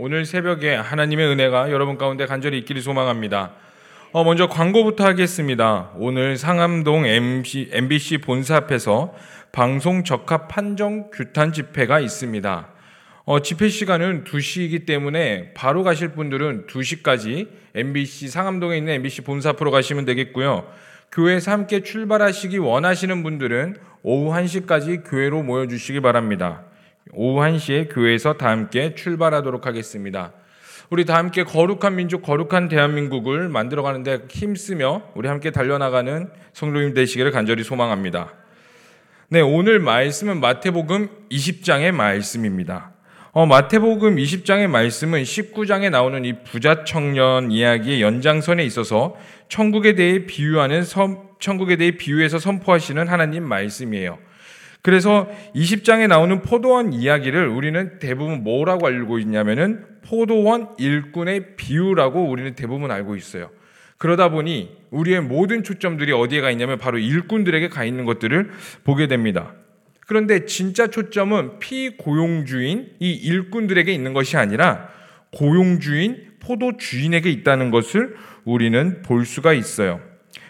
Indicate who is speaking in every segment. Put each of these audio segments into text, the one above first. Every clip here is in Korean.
Speaker 1: 오늘 새벽에 하나님의 은혜가 여러분 가운데 간절히 있기를 소망합니다. 어, 먼저 광고부터 하겠습니다. 오늘 상암동 MC, MBC 본사 앞에서 방송 적합 판정 규탄 집회가 있습니다. 어, 집회 시간은 2시이기 때문에 바로 가실 분들은 2시까지 MBC 상암동에 있는 MBC 본사 앞으로 가시면 되겠고요. 교회에서 함께 출발하시기 원하시는 분들은 오후 1시까지 교회로 모여주시기 바랍니다. 오후 1시에 교회에서 다 함께 출발하도록 하겠습니다. 우리 다 함께 거룩한 민족, 거룩한 대한민국을 만들어가는데 힘쓰며 우리 함께 달려나가는 성도님 되시기를 간절히 소망합니다. 네, 오늘 말씀은 마태복음 20장의 말씀입니다. 어, 마태복음 20장의 말씀은 19장에 나오는 이 부자 청년 이야기의 연장선에 있어서 천국에 대해 비유하는 선, 천국에 대해 비유해서 선포하시는 하나님 말씀이에요. 그래서 20장에 나오는 포도원 이야기를 우리는 대부분 뭐라고 알고 있냐면은 포도원 일꾼의 비유라고 우리는 대부분 알고 있어요. 그러다 보니 우리의 모든 초점들이 어디에 가 있냐면 바로 일꾼들에게 가 있는 것들을 보게 됩니다. 그런데 진짜 초점은 피고용주인 이 일꾼들에게 있는 것이 아니라 고용주인 포도 주인에게 있다는 것을 우리는 볼 수가 있어요.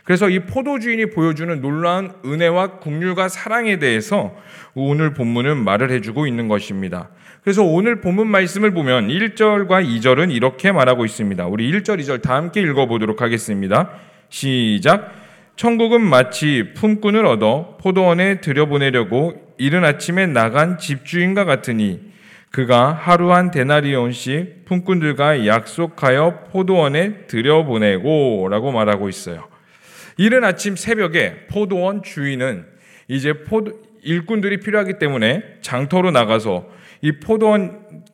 Speaker 1: 그래서 이 포도주인이 보여주는 놀라운 은혜와 국률과 사랑에 대해서 오늘 본문은 말을 해주고 있는 것입니다. 그래서 오늘 본문 말씀을 보면 1절과 2절은 이렇게 말하고 있습니다. 우리 1절, 2절 다 함께 읽어보도록 하겠습니다. 시작. 천국은 마치 품꾼을 얻어 포도원에 들여보내려고 이른 아침에 나간 집주인과 같으니 그가 하루 한 데나리온씩 품꾼들과 약속하여 포도원에 들여보내고 라고 말하고 있어요. 이른 아침 새벽에 포도원 주인은 이제 포도, 일꾼들이 필요하기 때문에 장터로 나가서 이 포도원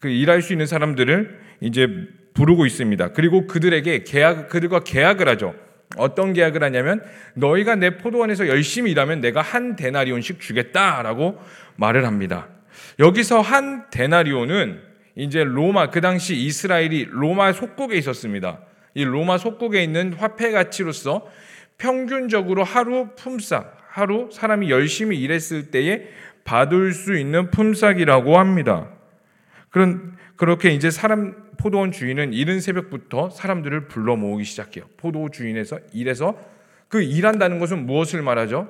Speaker 1: 그 일할 수 있는 사람들을 이제 부르고 있습니다. 그리고 그들에게 계약, 그들과 계약을 하죠. 어떤 계약을 하냐면 너희가 내 포도원에서 열심히 일하면 내가 한 데나리온씩 주겠다라고 말을 합니다. 여기서 한 데나리온은 이제 로마 그 당시 이스라엘이 로마 속국에 있었습니다. 이 로마 속국에 있는 화폐 가치로서 평균적으로 하루 품삯, 하루 사람이 열심히 일했을 때에 받을 수 있는 품삯이라고 합니다. 그런 그렇게 이제 사람 포도원 주인은 이른 새벽부터 사람들을 불러 모으기 시작해요. 포도 주인에서 일해서 그 일한다는 것은 무엇을 말하죠?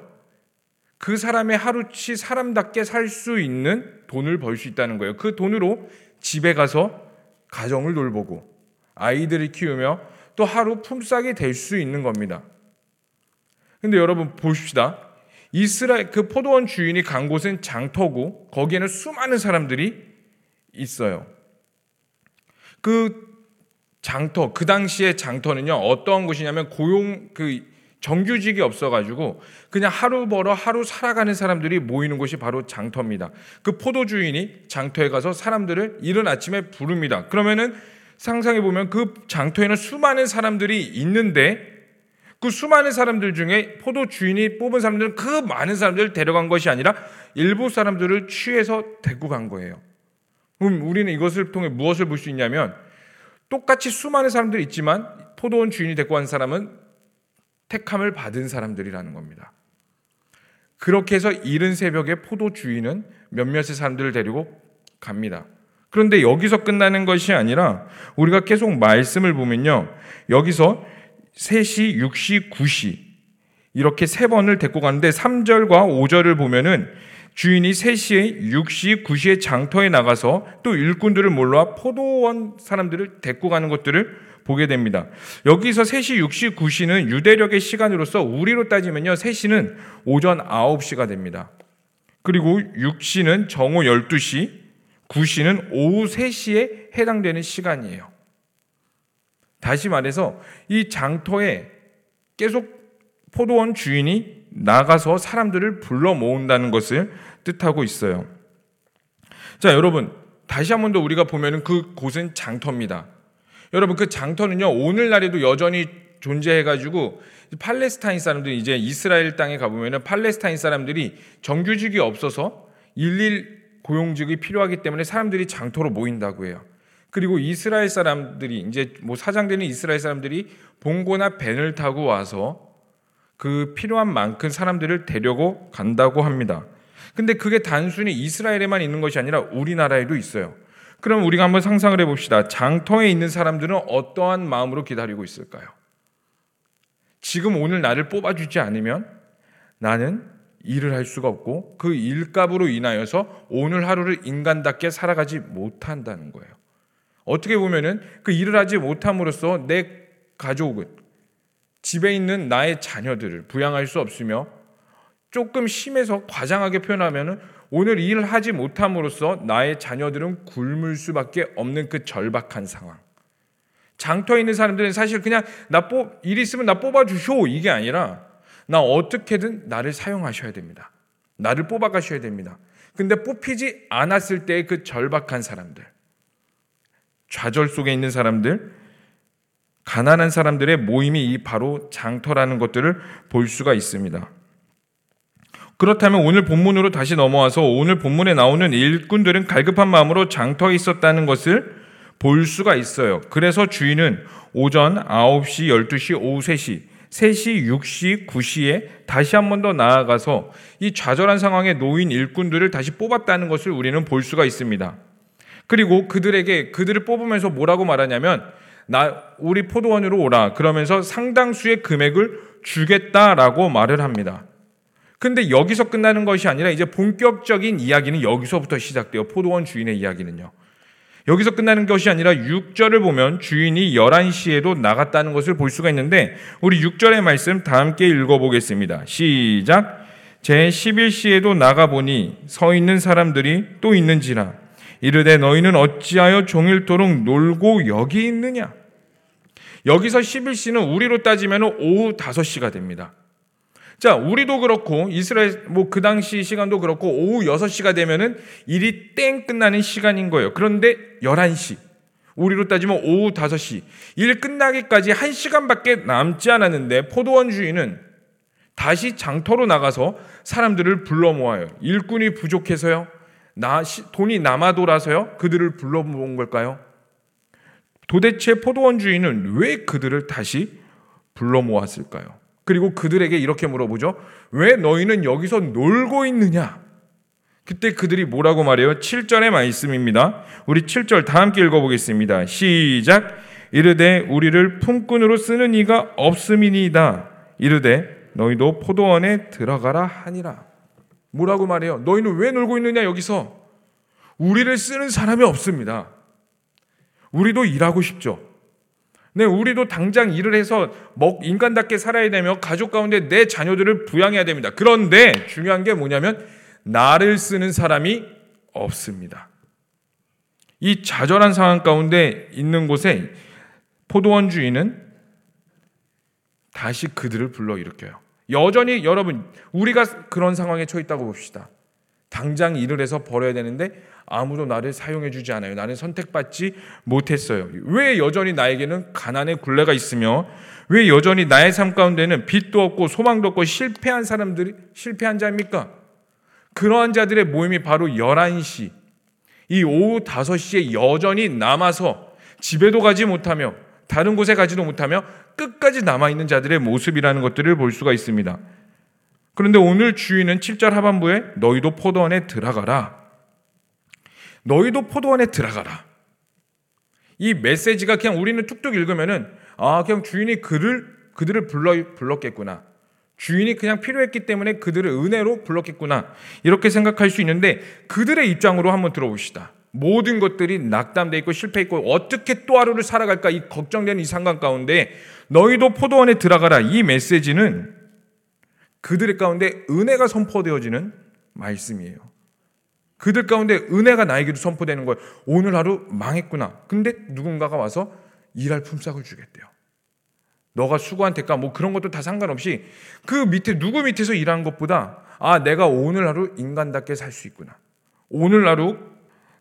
Speaker 1: 그 사람의 하루치 사람답게 살 수 있는 돈을 벌 수 있다는 거예요. 그 돈으로 집에 가서 가정을 돌보고 아이들을 키우며 또 하루 품삯이 될 수 있는 겁니다. 근데 여러분 보십시다. 이스라엘 그 포도원 주인이 간 곳은 장터고 거기에는 수많은 사람들이 있어요. 그 장터 그 당시에 장터는요 어떠한 곳이냐면 고용 그 정규직이 없어가지고 그냥 하루 벌어 하루 살아가는 사람들이 모이는 곳이 바로 장터입니다. 그 포도 주인이 장터에 가서 사람들을 이른 아침에 부릅니다. 그러면은 상상해 보면 그 장터에는 수많은 사람들이 있는데 그 수많은 사람들 중에 포도 주인이 뽑은 사람들은 그 많은 사람들을 데려간 것이 아니라 일부 사람들을 취해서 데리고 간 거예요. 그럼 우리는 이것을 통해 무엇을 볼 수 있냐면 똑같이 수많은 사람들이 있지만 포도원 주인이 데리고 간 사람은 택함을 받은 사람들이라는 겁니다. 그렇게 해서 이른 새벽에 포도 주인은 몇몇의 사람들을 데리고 갑니다. 그런데 여기서 끝나는 것이 아니라 우리가 계속 말씀을 보면요. 여기서 3시, 6시, 9시 이렇게 세 번을 데리고 가는데 3절과 5절을 보면은 주인이 3시에 6시, 9시에 장터에 나가서 또 일꾼들을 몰라 포도원 사람들을 데리고 가는 것들을 보게 됩니다. 여기서 3시, 6시, 9시는 유대력의 시간으로서 우리로 따지면요. 3시는 오전 9시가 됩니다. 그리고 6시는 정오 12시, 9시는 오후 3시에 해당되는 시간이에요. 다시 말해서 이 장터에 계속 포도원 주인이 나가서 사람들을 불러 모은다는 것을 뜻하고 있어요. 자, 여러분, 다시 한 번 더 우리가 보면은 그 곳은 장터입니다. 여러분, 그 장터는요, 오늘날에도 여전히 존재해가지고 팔레스타인 사람들이 이제 이스라엘 땅에 가보면은 팔레스타인 사람들이 정규직이 없어서 고용직이 필요하기 때문에 사람들이 장터로 모인다고 해요. 그리고 이스라엘 사람들이 이제 뭐 사장되는 이스라엘 사람들이 봉고나 벤을 타고 와서 그 필요한 만큼 사람들을 데려고 간다고 합니다. 근데 그게 단순히 이스라엘에만 있는 것이 아니라 우리나라에도 있어요. 그럼 우리가 한번 상상을 해봅시다. 장터에 있는 사람들은 어떠한 마음으로 기다리고 있을까요? 지금 오늘 나를 뽑아주지 않으면 나는 일을 할 수가 없고 그 일값으로 인하여서 오늘 하루를 인간답게 살아가지 못한다는 거예요. 어떻게 보면은 그 일을 하지 못함으로써 내 가족은 집에 있는 나의 자녀들을 부양할 수 없으며 조금 심해서 과장하게 표현하면은 오늘 일을 하지 못함으로써 나의 자녀들은 굶을 수밖에 없는 그 절박한 상황. 장터에 있는 사람들은 사실 그냥 나 뽑, 일 있으면 나 뽑아주쇼 이게 아니라 나 어떻게든 나를 사용하셔야 됩니다. 나를 뽑아가셔야 됩니다. 근데 뽑히지 않았을 때의 그 절박한 사람들, 좌절 속에 있는 사람들, 가난한 사람들의 모임이 이 바로 장터라는 것들을 볼 수가 있습니다. 그렇다면 오늘 본문으로 다시 넘어와서 오늘 본문에 나오는 일꾼들은 갈급한 마음으로 장터에 있었다는 것을 볼 수가 있어요. 그래서 주인은 오전 9시, 12시, 오후 3시, 3시, 6시, 9시에 다시 한 번 더 나아가서 이 좌절한 상황에 놓인 일꾼들을 다시 뽑았다는 것을 우리는 볼 수가 있습니다. 그리고 그들에게 그들을 뽑으면서 뭐라고 말하냐면 나 우리 포도원으로 오라 그러면서 상당수의 금액을 주겠다라고 말을 합니다. 근데 여기서 끝나는 것이 아니라 이제 본격적인 이야기는 여기서부터 시작돼요. 포도원 주인의 이야기는요. 여기서 끝나는 것이 아니라 6절을 보면 주인이 11시에도 나갔다는 것을 볼 수가 있는데 우리 6절의 말씀 다 함께 읽어보겠습니다. 시작. 제 11시에도 나가보니 서 있는 사람들이 또 있는지라 이르되 너희는 어찌하여 종일토록 놀고 여기 있느냐? 여기서 11시는 우리로 따지면 오후 5시가 됩니다. 자, 우리도 그렇고 이스라엘 뭐 그 당시 시간도 그렇고 오후 6시가 되면은 일이 땡 끝나는 시간인 거예요. 그런데 11시. 우리로 따지면 오후 5시. 일 끝나기까지 1시간밖에 남지 않았는데 포도원 주인은 다시 장터로 나가서 사람들을 불러 모아요. 일꾼이 부족해서요. 나 돈이 남아 돌아서요. 그들을 불러 모은 걸까요? 도대체 포도원 주인은 왜 그들을 다시 불러 모았을까요? 그리고 그들에게 이렇게 물어보죠. 왜 너희는 여기서 놀고 있느냐? 그때 그들이 뭐라고 말해요? 7절의 말씀입니다. 우리 7절 다 함께 읽어보겠습니다. 시작. 이르되 우리를 품꾼으로 쓰는 이가 없음이니이다. 이르되 너희도 포도원에 들어가라 하니라. 뭐라고 말해요? 너희는 왜 놀고 있느냐 여기서? 우리를 쓰는 사람이 없습니다. 우리도 일하고 싶죠. 네, 우리도 당장 일을 해서 먹 인간답게 살아야 되며 가족 가운데 내 자녀들을 부양해야 됩니다. 그런데 중요한 게 뭐냐면 나를 쓰는 사람이 없습니다. 이 좌절한 상황 가운데 있는 곳에 포도원 주인은 다시 그들을 불러 일으켜요. 여전히 여러분 우리가 그런 상황에 처해 있다고 봅시다. 당장 일을 해서 벌어야 되는데 아무도 나를 사용해 주지 않아요. 나는 선택받지 못했어요. 왜 여전히 나에게는 가난의 굴레가 있으며 왜 여전히 나의 삶 가운데는 빛도 없고 소망도 없고 실패한 사람들이 실패한 자입니까? 그러한 자들의 모임이 바로 11시 이 오후 5시에 여전히 남아서 집에도 가지 못하며 다른 곳에 가지도 못하며 끝까지 남아 있는 자들의 모습이라는 것들을 볼 수가 있습니다. 그런데 오늘 주인은 7절 하반부에 너희도 포도원에 들어가라. 너희도 포도원에 들어가라. 이 메시지가 그냥 우리는 툭툭 읽으면은 아 그냥 주인이 그를 그들을 불러 불렀겠구나. 주인이 그냥 필요했기 때문에 그들을 은혜로 불렀겠구나. 이렇게 생각할 수 있는데 그들의 입장으로 한번 들어봅시다. 모든 것들이 낙담돼 있고 실패 있고 어떻게 또 하루를 살아갈까 이 걱정되는 이 상황 가운데 너희도 포도원에 들어가라. 이 메시지는 그들의 가운데 은혜가 선포되어지는 말씀이에요. 그들 가운데 은혜가 나에게도 선포되는 거예요. 오늘 하루 망했구나. 근데 누군가가 와서 일할 품삯을 주겠대요. 너가 수고한 대가 뭐 그런 것도 다 상관없이 그 밑에 누구 밑에서 일한 것보다 아 내가 오늘 하루 인간답게 살 수 있구나. 오늘 하루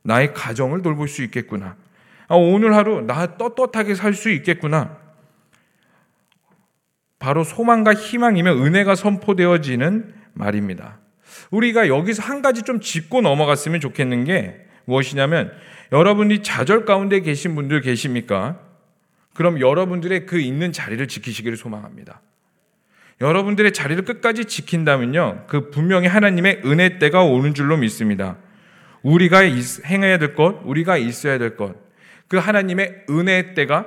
Speaker 1: 나의 가정을 돌볼 수 있겠구나. 아, 오늘 하루 나 떳떳하게 살 수 있겠구나. 바로 소망과 희망이며 은혜가 선포되어지는 말입니다. 우리가 여기서 한 가지 좀 짚고 넘어갔으면 좋겠는 게 무엇이냐면 여러분이 좌절 가운데 계신 분들 계십니까? 그럼 여러분들의 그 있는 자리를 지키시기를 소망합니다. 여러분들의 자리를 끝까지 지킨다면요. 그 분명히 하나님의 은혜 때가 오는 줄로 믿습니다. 우리가 행해야 될 것, 우리가 있어야 될 것, 그 하나님의 은혜의 때가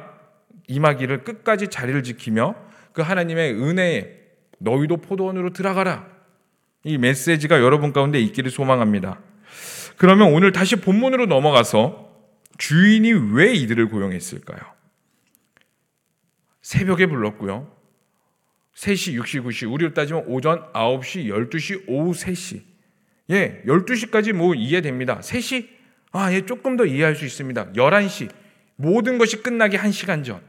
Speaker 1: 임하기를 끝까지 자리를 지키며 그 하나님의 은혜에 너희도 포도원으로 들어가라. 이 메시지가 여러분 가운데 있기를 소망합니다. 그러면 오늘 다시 본문으로 넘어가서 주인이 왜 이들을 고용했을까요? 새벽에 불렀고요. 3시, 6시, 9시, 우리로 따지면 오전 9시, 12시, 오후 3시. 예, 12시까지 뭐 이해됩니다. 3시? 아, 예, 조금 더 이해할 수 있습니다. 11시. 모든 것이 끝나기 1시간 전.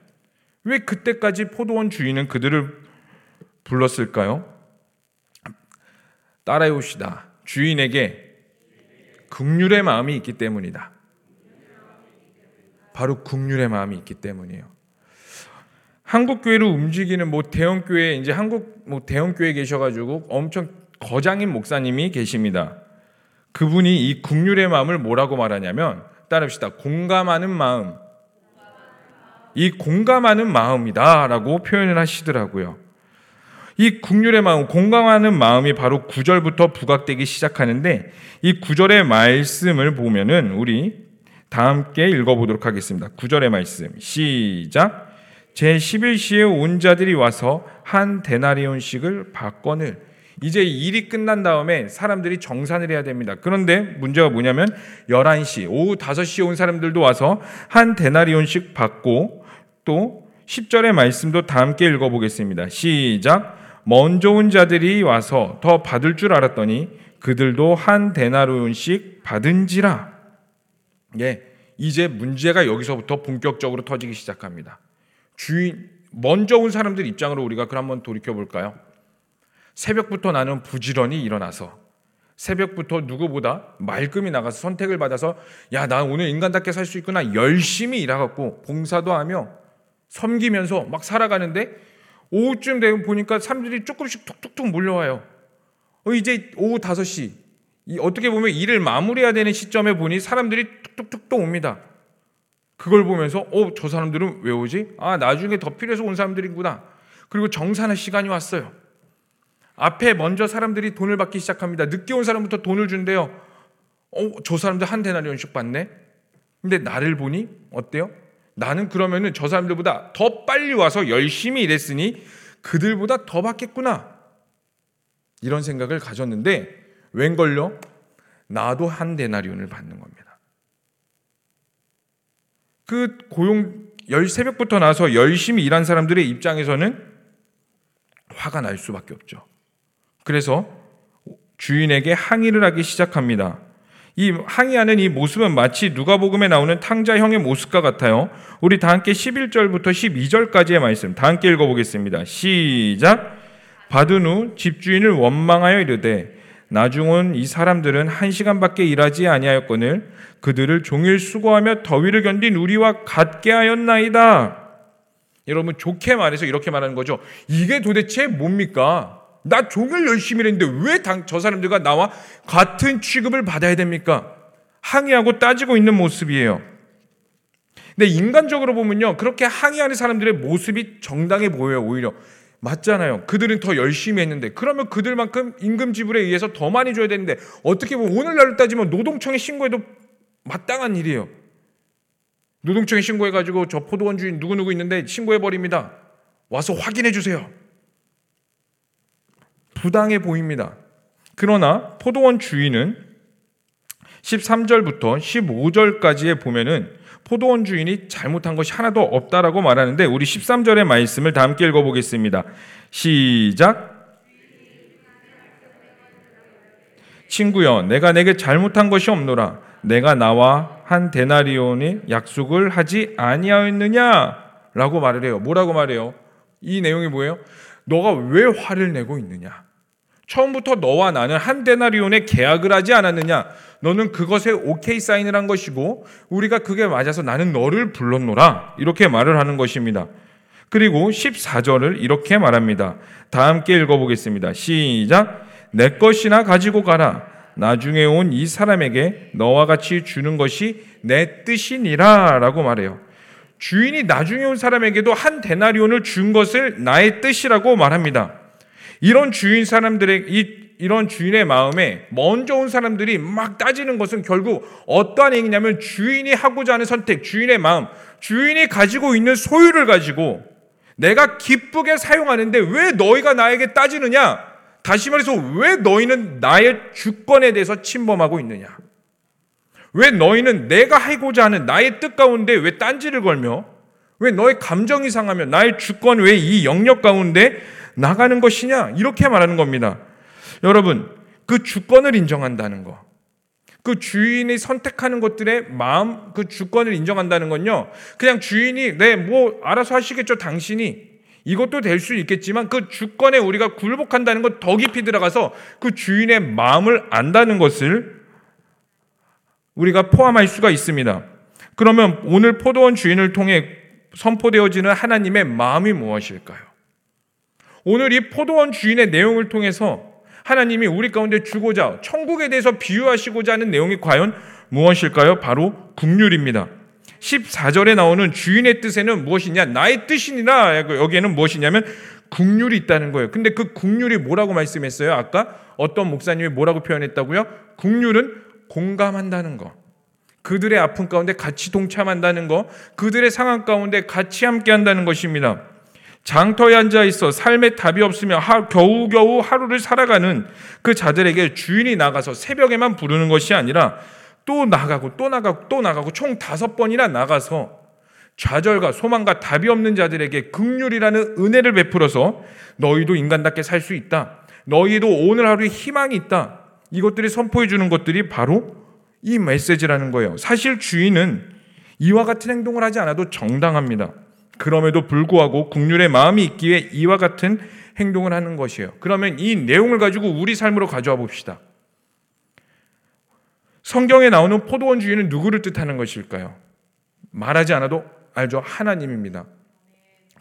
Speaker 1: 왜 그때까지 포도원 주인은 그들을 불렀을까요? 따라해 봅시다. 주인에게 극률의 마음이 있기 때문이다. 바로 극률의 마음이 있기 때문이에요. 한국 교회를 움직이는 뭐 대형 교회 이제 한국 뭐 대형 교회 계셔가지고 엄청 거장인 목사님이 계십니다. 그분이 이 국률의 마음을 뭐라고 말하냐면 따릅시다. 공감하는 마음. 이 공감하는 마음이다라고 표현을 하시더라고요. 이 국률의 마음, 공감하는 마음이 바로 구절부터 부각되기 시작하는데 이 구절의 말씀을 보면은 우리 다 함께 읽어보도록 하겠습니다. 구절의 말씀 시작. 제 11시에 온 자들이 와서 한 데나리온씩을 받거늘 이제 일이 끝난 다음에 사람들이 정산을 해야 됩니다. 그런데 문제가 뭐냐면 11시, 오후 5시에 온 사람들도 와서 한 데나리온씩 받고 또 10절의 말씀도 다 함께 읽어보겠습니다. 시작. 먼저 온 자들이 와서 더 받을 줄 알았더니 그들도 한 데나리온씩 받은지라. 예, 이제 문제가 여기서부터 본격적으로 터지기 시작합니다. 주인 먼저 온 사람들 입장으로 우리가 그럼 한번 돌이켜 볼까요? 새벽부터 나는 부지런히 일어나서 새벽부터 누구보다 말끔히 나가서 선택을 받아서 야, 나 오늘 인간답게 살 수 있구나. 열심히 일하갖고 봉사도 하며 섬기면서 막 살아가는데 오후쯤 되면 보니까 사람들이 조금씩 툭툭툭 몰려와요. 어, 이제 오후 5시. 어떻게 보면 일을 마무리해야 되는 시점에 보니 사람들이 툭툭툭 또 옵니다. 그걸 보면서 어, 저 사람들은 왜 오지? 아, 나중에 더 필요해서 온 사람들이구나. 그리고 정산할 시간이 왔어요. 앞에 먼저 사람들이 돈을 받기 시작합니다. 늦게 온 사람부터 돈을 준대요. 어, 저 사람들 한 대나리온씩 받네. 근데 나를 보니 어때요? 나는 그러면은 저 사람들보다 더 빨리 와서 열심히 일했으니 그들보다 더 받겠구나. 이런 생각을 가졌는데 웬걸요? 나도 한 데나리온을 받는 겁니다. 그 고용 열 새벽부터 나서 열심히 일한 사람들의 입장에서는 화가 날 수밖에 없죠. 그래서 주인에게 항의를 하기 시작합니다. 이 항의하는 이 모습은 마치 누가복음에 나오는 탕자형의 모습과 같아요. 우리 다 함께 11절부터 12절까지의 말씀 다 함께 읽어보겠습니다. 시작. 받은 후 집주인을 원망하여 이르되 나중은 이 사람들은 한 시간밖에 일하지 아니하였거늘 그들을 종일 수고하며 더위를 견딘 우리와 같게 하였나이다. 여러분 좋게 말해서 이렇게 말하는 거죠. 이게 도대체 뭡니까? 나 종일 열심히 했는데 왜 저 사람들과 나와 같은 취급을 받아야 됩니까? 항의하고 따지고 있는 모습이에요. 근데 인간적으로 보면요. 그렇게 항의하는 사람들의 모습이 정당해 보여요, 오히려. 맞잖아요. 그들은 더 열심히 했는데. 그러면 그들만큼 임금 지불에 의해서 더 많이 줘야 되는데. 어떻게 보면 오늘날로 따지면 노동청에 신고해도 마땅한 일이에요. 노동청에 신고해가지고 저 포도원 주인 누구누구 있는데 신고해버립니다. 와서 확인해 주세요. 부당해 보입니다. 그러나 포도원 주인은 13절부터 15절까지에 보면은 포도원 주인이 잘못한 것이 하나도 없다라고 말하는데 우리 13절의 말씀을 다 함께 읽어보겠습니다. 시작. 친구여, 내가 내게 잘못한 것이 없노라. 내가 나와 한 데나리온의 약속을 하지 아니하였느냐 라고 말을 해요. 뭐라고 말해요? 이 내용이 뭐예요? 너가 왜 화를 내고 있느냐? 처음부터 너와 나는 한 데나리온의 계약을 하지 않았느냐? 너는 그것에 오케이 사인을 한 것이고 우리가 그게 맞아서 나는 너를 불렀노라. 이렇게 말을 하는 것입니다. 그리고 14절을 이렇게 말합니다. 다 함께 읽어보겠습니다. 시작. 내 것이나 가지고 가라. 나중에 온 이 사람에게 너와 같이 주는 것이 내 뜻이니라. 라고 말해요. 주인이 나중에 온 사람에게도 한 데나리온을 준 것을 나의 뜻이라고 말합니다. 이런 주인 사람들의 이 이런 주인의 마음에 먼저 온 사람들이 막 따지는 것은 결국 어떠한 얘기냐면 주인이 하고자 하는 선택, 주인의 마음, 주인이 가지고 있는 소유를 가지고 내가 기쁘게 사용하는데 왜 너희가 나에게 따지느냐? 다시 말해서 왜 너희는 나의 주권에 대해서 침범하고 있느냐? 왜 너희는 내가 하고자 하는 나의 뜻 가운데 왜 딴지를 걸며 왜 너의 감정이 상하며 나의 주권 왜 이 영역 가운데 나가는 것이냐? 이렇게 말하는 겁니다. 여러분, 그 주권을 인정한다는 거. 그 주인이 선택하는 것들의 마음, 그 주권을 인정한다는 건요. 그냥 주인이, 네, 뭐, 알아서 하시겠죠, 당신이. 이것도 될 수 있겠지만 그 주권에 우리가 굴복한다는 것더 깊이 들어가서 그 주인의 마음을 안다는 것을 우리가 포함할 수가 있습니다. 그러면 오늘 포도원 주인을 통해 선포되어지는 하나님의 마음이 무엇일까요? 오늘 이 포도원 주인의 내용을 통해서 하나님이 우리 가운데 주고자 천국에 대해서 비유하시고자 하는 내용이 과연 무엇일까요? 바로 국률입니다. 14절에 나오는 주인의 뜻에는 무엇이냐? 나의 뜻이니라. 여기에는 무엇이냐면 국률이 있다는 거예요. 근데 그 국률이 뭐라고 말씀했어요? 아까 어떤 목사님이 뭐라고 표현했다고요? 국률은 공감한다는 거. 그들의 아픔 가운데 같이 동참한다는 거, 그들의 상황 가운데 같이 함께 한다는 것입니다. 장터에 앉아 있어 삶의 답이 없으며 겨우겨우 하루를 살아가는 그 자들에게 주인이 나가서 새벽에만 부르는 것이 아니라 또 나가고 또 나가고 또 나가고 총 다섯 번이나 나가서 좌절과 소망과 답이 없는 자들에게 극률이라는 은혜를 베풀어서 너희도 인간답게 살 수 있다. 너희도 오늘 하루에 희망이 있다. 이것들이 선포해 주는 것들이 바로 이 메시지라는 거예요. 사실 주인은 이와 같은 행동을 하지 않아도 정당합니다. 그럼에도 불구하고 국률의 마음이 있기에 이와 같은 행동을 하는 것이에요. 그러면 이 내용을 가지고 우리 삶으로 가져와 봅시다. 성경에 나오는 포도원 주인은 누구를 뜻하는 것일까요? 말하지 않아도 알죠. 하나님입니다.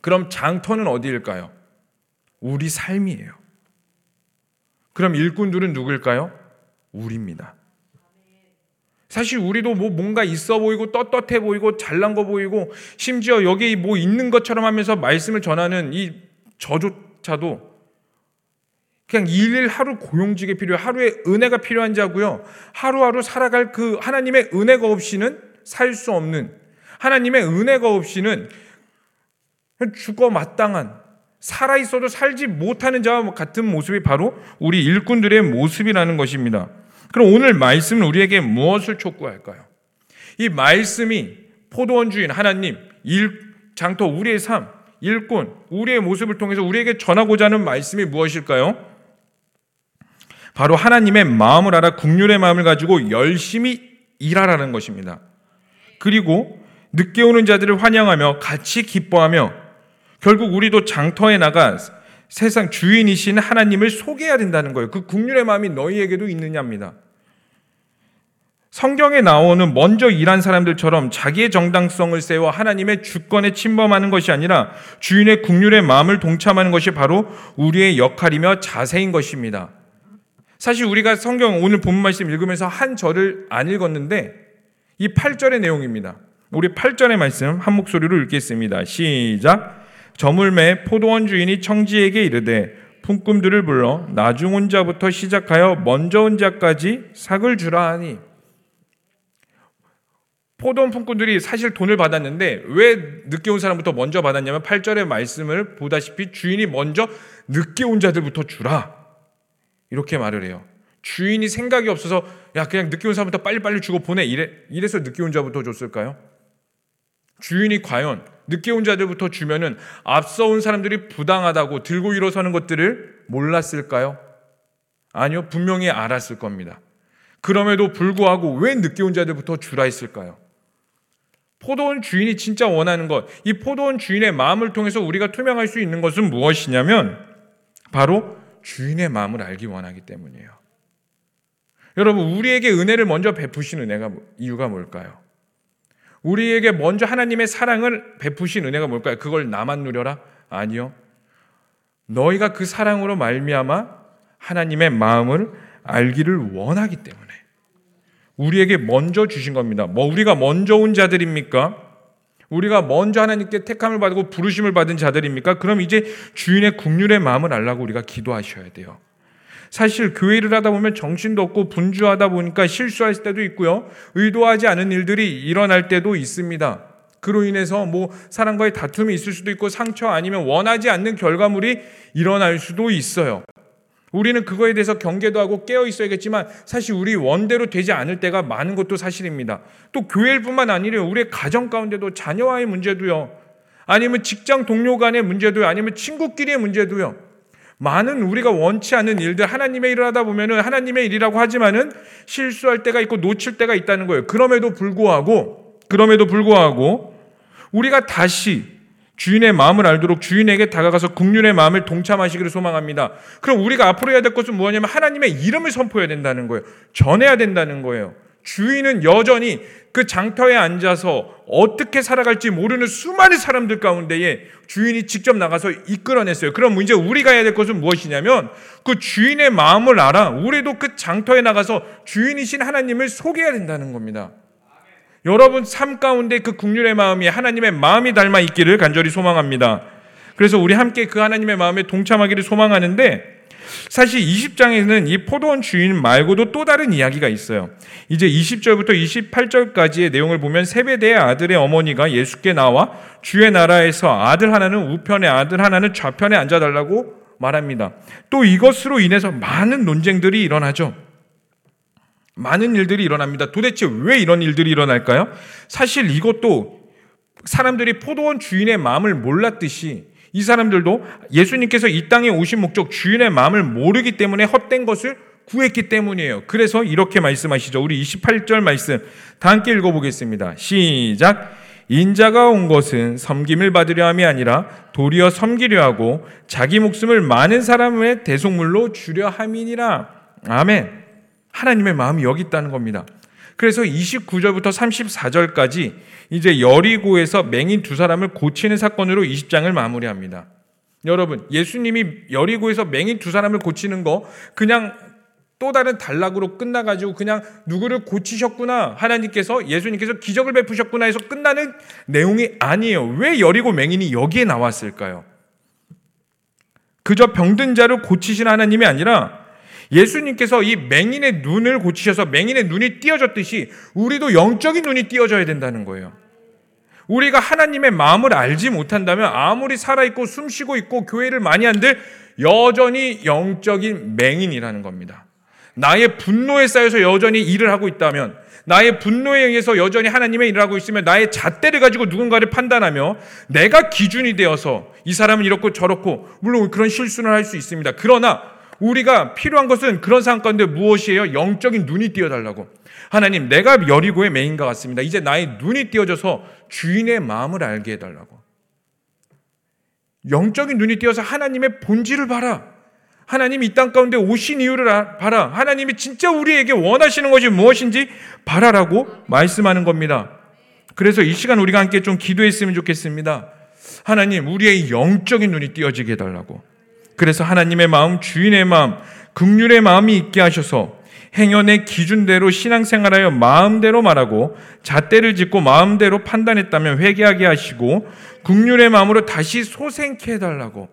Speaker 1: 그럼 장터는 어디일까요? 우리 삶이에요. 그럼 일꾼들은 누구일까요? 우리입니다. 사실 우리도 뭐 뭔가 있어 보이고 떳떳해 보이고 잘난 거 보이고 심지어 여기 뭐 있는 것처럼 하면서 말씀을 전하는 이 저조차도 그냥 일일 하루 고용직에 필요 하루에 은혜가 필요한 자고요. 하루하루 살아갈 그 하나님의 은혜가 없이는 살 수 없는 하나님의 은혜가 없이는 죽어 마땅한 살아 있어도 살지 못하는 자와 같은 모습이 바로 우리 일꾼들의 모습이라는 것입니다. 그럼 오늘 말씀은 우리에게 무엇을 촉구할까요? 이 말씀이 포도원 주인 하나님, 일, 장터 우리의 삶, 일꾼, 우리의 모습을 통해서 우리에게 전하고자 하는 말씀이 무엇일까요? 바로 하나님의 마음을 알아 국률의 마음을 가지고 열심히 일하라는 것입니다. 그리고 늦게 오는 자들을 환영하며 같이 기뻐하며 결국 우리도 장터에 나가 세상 주인이신 하나님을 소개해야 된다는 거예요. 그 국률의 마음이 너희에게도 있느냐입니다. 성경에 나오는 먼저 일한 사람들처럼 자기의 정당성을 세워 하나님의 주권에 침범하는 것이 아니라 주인의 국률의 마음을 동참하는 것이 바로 우리의 역할이며 자세인 것입니다. 사실 우리가 성경 오늘 본 말씀 읽으면서 한 절을 안 읽었는데 이 8절의 내용입니다. 우리 8절의 말씀 한 목소리로 읽겠습니다. 시작. 저물매 포도원 주인이 청지에게 이르되 품꾼들을 불러 나중 온 자부터 시작하여 먼저 온 자까지 삭을 주라 하니 포도원 품꾼들이 사실 돈을 받았는데 왜 늦게 온 사람부터 먼저 받았냐면 8절의 말씀을 보다시피 주인이 먼저 늦게 온 자들부터 주라. 이렇게 말을 해요. 주인이 생각이 없어서 야 그냥 늦게 온 사람부터 빨리빨리 주고 보내 이래 이래서 늦게 온 자부터 줬을까요? 주인이 과연 늦게 온 자들부터 주면은 앞서 온 사람들이 부당하다고 들고 일어서는 것들을 몰랐을까요? 아니요, 분명히 알았을 겁니다. 그럼에도 불구하고 왜 늦게 온 자들부터 주라 했을까요? 포도원 주인이 진짜 원하는 것, 이 포도원 주인의 마음을 통해서 우리가 투명할 수 있는 것은 무엇이냐면 바로 주인의 마음을 알기 원하기 때문이에요. 여러분, 우리에게 은혜를 먼저 베푸신 은혜가 뭐, 이유가 뭘까요? 우리에게 먼저 하나님의 사랑을 베푸신 은혜가 뭘까요? 그걸 나만 누려라? 아니요. 너희가 그 사랑으로 말미암아 하나님의 마음을 알기를 원하기 때문에 우리에게 먼저 주신 겁니다. 뭐 우리가 먼저 온 자들입니까? 우리가 먼저 하나님께 택함을 받고 부르심을 받은 자들입니까? 그럼 이제 주인의 국률의 마음을 알라고 우리가 기도하셔야 돼요. 사실 교회를 하다 보면 정신도 없고 분주하다 보니까 실수할 때도 있고요. 의도하지 않은 일들이 일어날 때도 있습니다. 그로 인해서 뭐 사람과의 다툼이 있을 수도 있고 상처 아니면 원하지 않는 결과물이 일어날 수도 있어요. 우리는 그거에 대해서 경계도 하고 깨어 있어야겠지만 사실 우리 원대로 되지 않을 때가 많은 것도 사실입니다. 또 교회뿐만 아니라 우리의 가정 가운데도 자녀와의 문제도요. 아니면 직장 동료 간의 문제도요. 아니면 친구끼리의 문제도요. 많은 우리가 원치 않는 일들 하나님의 일을 하다 보면은 하나님의 일이라고 하지만은 실수할 때가 있고 놓칠 때가 있다는 거예요. 그럼에도 불구하고 그럼에도 불구하고 우리가 다시 주인의 마음을 알도록 주인에게 다가가서 국륜의 마음을 동참하시기를 소망합니다. 그럼 우리가 앞으로 해야 될 것은 무엇냐면 하나님의 이름을 선포해야 된다는 거예요. 전해야 된다는 거예요. 주인은 여전히 그 장터에 앉아서 어떻게 살아갈지 모르는 수많은 사람들 가운데에 주인이 직접 나가서 이끌어냈어요. 그럼 이제 우리가 해야 될 것은 무엇이냐면 그 주인의 마음을 알아 우리도 그 장터에 나가서 주인이신 하나님을 소개해야 된다는 겁니다. 여러분 삶 가운데 그 국률의 마음이 하나님의 마음이 닮아 있기를 간절히 소망합니다. 그래서 우리 함께 그 하나님의 마음에 동참하기를 소망하는데 사실 20장에는 이 포도원 주인 말고도 또 다른 이야기가 있어요. 이제 20절부터 28절까지의 내용을 보면 세베대의 아들의 어머니가 예수께 나와 주의 나라에서 아들 하나는 우편에 아들 하나는 좌편에 앉아달라고 말합니다. 또 이것으로 인해서 많은 논쟁들이 일어나죠. 많은 일들이 일어납니다. 도대체 왜 이런 일들이 일어날까요? 사실 이것도 사람들이 포도원 주인의 마음을 몰랐듯이 이 사람들도 예수님께서 이 땅에 오신 목적 주인의 마음을 모르기 때문에 헛된 것을 구했기 때문이에요. 그래서 이렇게 말씀하시죠. 우리 28절 말씀 다 함께 읽어보겠습니다. 시작. 인자가 온 것은 섬김을 받으려 함이 아니라 도리어 섬기려 하고 자기 목숨을 많은 사람의 대속물로 주려 함이니라. 아멘. 하나님의 마음이 여기 있다는 겁니다. 그래서 29절부터 34절까지 이제 여리고에서 맹인 두 사람을 고치는 사건으로 20장을 마무리합니다. 여러분, 예수님이 여리고에서 맹인 두 사람을 고치는 거 그냥 또 다른 단락으로 끝나가지고 그냥 누구를 고치셨구나 하나님께서 예수님께서 기적을 베푸셨구나 해서 끝나는 내용이 아니에요. 왜 여리고 맹인이 여기에 나왔을까요? 그저 병든 자를 고치신 하나님이 아니라 예수님께서 이 맹인의 눈을 고치셔서 맹인의 눈이 띄어졌듯이 우리도 영적인 눈이 띄어져야 된다는 거예요. 우리가 하나님의 마음을 알지 못한다면 아무리 살아있고 숨쉬고 있고 교회를 많이 한들 여전히 영적인 맹인이라는 겁니다. 나의 분노에 쌓여서 여전히 일을 하고 있다면 나의 분노에 의해서 여전히 하나님의 일을 하고 있으면 나의 잣대를 가지고 누군가를 판단하며 내가 기준이 되어서 이 사람은 이렇고 저렇고 물론 그런 실수는 할 수 있습니다. 그러나 우리가 필요한 것은 그런 가운데 무엇이에요? 영적인 눈이 띄어달라고. 하나님, 내가 여리고의 메인과 같습니다. 이제 나의 눈이 띄어져서 주인의 마음을 알게 해달라고. 영적인 눈이 띄어서 하나님의 본질을 봐라. 하나님 이 땅 가운데 오신 이유를 봐라. 하나님이 진짜 우리에게 원하시는 것이 무엇인지 봐라라고 말씀하는 겁니다. 그래서 이 시간 우리가 함께 좀 기도했으면 좋겠습니다. 하나님, 우리의 영적인 눈이 띄어지게 해달라고. 그래서 하나님의 마음, 주인의 마음, 극률의 마음이 있게 하셔서 행연의 기준대로 신앙생활하여 마음대로 말하고 잣대를 짓고 마음대로 판단했다면 회개하게 하시고 국률의 마음으로 다시 소생케 해달라고.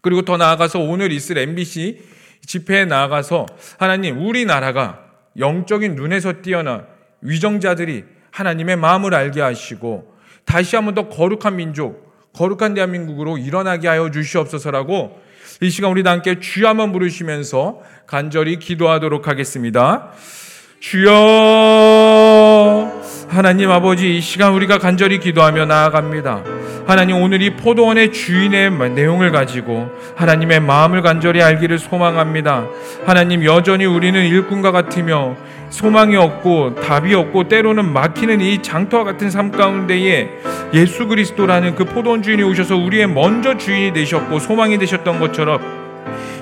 Speaker 1: 그리고 더 나아가서 오늘 있을 MBC 집회에 나아가서 하나님 우리나라가 영적인 눈에서 뛰어나 위정자들이 하나님의 마음을 알게 하시고 다시 한번 더 거룩한 민족 거룩한 대한민국으로 일어나게 하여 주시옵소서라고 이 시간 우리 다 함께 주여 한번 부르시면서 간절히 기도하도록 하겠습니다. 주여 하나님 아버지 이 시간 우리가 간절히 기도하며 나아갑니다. 하나님 오늘 이 포도원의 주인의 내용을 가지고 하나님의 마음을 간절히 알기를 소망합니다. 하나님 여전히 우리는 일꾼과 같으며 소망이 없고 답이 없고 때로는 막히는 이 장터와 같은 삶 가운데에 예수 그리스도라는 그 포도원 주인이 오셔서 우리의 먼저 주인이 되셨고 소망이 되셨던 것처럼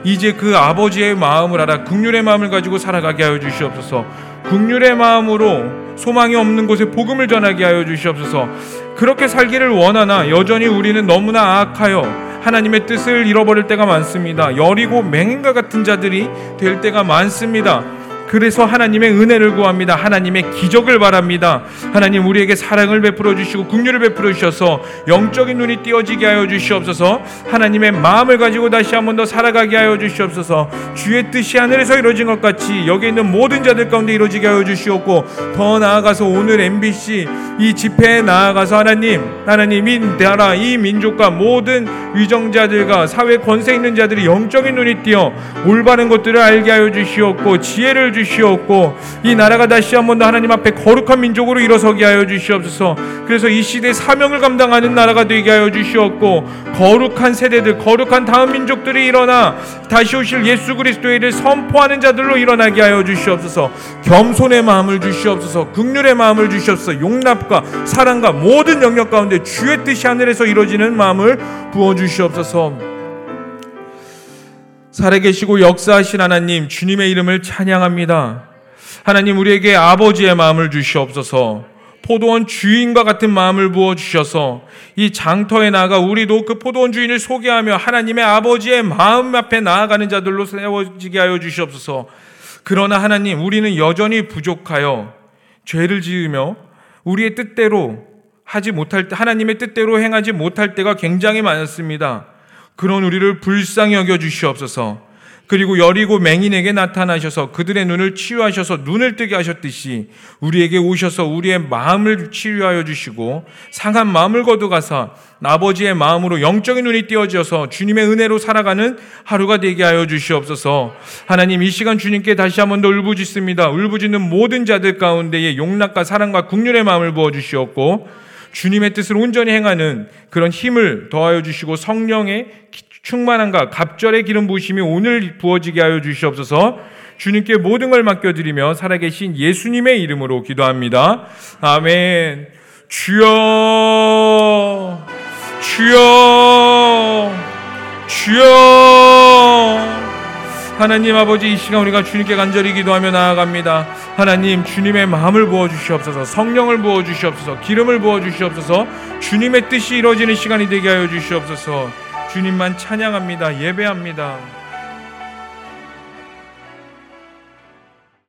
Speaker 1: 이제 그 아버지의 마음을 알아 국률의 마음을 가지고 살아가게 하여 주시옵소서. 국률의 마음으로 소망이 없는 곳에 복음을 전하게 하여 주시옵소서. 그렇게 살기를 원하나 여전히 우리는 너무나 악하여 하나님의 뜻을 잃어버릴 때가 많습니다. 여리고 맹인과 같은 자들이 될 때가 많습니다. 그래서 하나님의 은혜를 구합니다. 하나님의 기적을 바랍니다. 하나님 우리에게 사랑을 베풀어 주시고 긍휼을 베풀어 주셔서 영적인 눈이 띄어지게 하여 주시옵소서. 하나님의 마음을 가지고 다시 한 번 더 살아가게 하여 주시옵소서. 주의 뜻이 하늘에서 이루어진 것 같이 여기 있는 모든 자들 가운데 이루어지게 하여 주시옵고 더 나아가서 오늘 MBC 이 집회에 나아가서 하나님 하나님 이 나라 이 민족과 모든 위정자들과 사회 권세 있는 자들이 영적인 눈이 띄어 올바른 것들을 알게 하여 주시옵고 지혜를 주시옵고 이 나라가 다시 한 번 더 하나님 앞에 거룩한 민족으로 일어서게 하여 주시옵소서. 그래서 이 시대 사명을 감당하는 나라가 되게 하여 주시옵고 거룩한 세대들, 거룩한 다음 민족들이 일어나 다시 오실 예수 그리스도의 일을 선포하는 자들로 일어나게 하여 주시옵소서. 겸손의 마음을 주시옵소서. 극률의 마음을 주시옵소서. 용납과 사랑과 모든 영역 가운데 주의 뜻이 하늘에서 이루어지는 마음을 부어 주시옵소서. 살아계시고 역사하신 하나님 주님의 이름을 찬양합니다. 하나님 우리에게 아버지의 마음을 주시옵소서. 포도원 주인과 같은 마음을 부어 주셔서 이 장터에 나가 우리도 그 포도원 주인을 소개하며 하나님의 아버지의 마음 앞에 나아가는 자들로 세워지게 하여 주시옵소서. 그러나 하나님 우리는 여전히 부족하여 죄를 지으며 우리의 뜻대로 하지 못할 때 하나님의 뜻대로 행하지 못할 때가 굉장히 많습니다. 그런 우리를 불쌍히 여겨 주시옵소서. 그리고 여리고 맹인에게 나타나셔서 그들의 눈을 치유하셔서 눈을 뜨게 하셨듯이 우리에게 오셔서 우리의 마음을 치유하여 주시고 상한 마음을 거두가사 아버지의 마음으로 영적인 눈이 띄어져서 주님의 은혜로 살아가는 하루가 되게 하여 주시옵소서. 하나님 이 시간 주님께 다시 한 번 더 울부짖습니다. 울부짖는 모든 자들 가운데에 용납과 사랑과 국률의 마음을 부어 주시옵고 주님의 뜻을 온전히 행하는 그런 힘을 더하여 주시고 성령의 충만함과 갑절의 기름 부으심이 오늘 부어지게 하여 주시옵소서. 주님께 모든 걸 맡겨드리며 살아계신 예수님의 이름으로 기도합니다. 아멘. 주여, 주여, 주여. 하나님 아버지 이 시간 우리가 주님께 간절히 기도하며 나아갑니다. 하나님 주님의 마음을 부어 주시옵소서. 성령을 부어 주시옵소서. 기름을 부어 주시옵소서. 주님의 뜻이 이루어지는 시간이 되게 하여 주시옵소서. 주님만 찬양합니다. 예배합니다.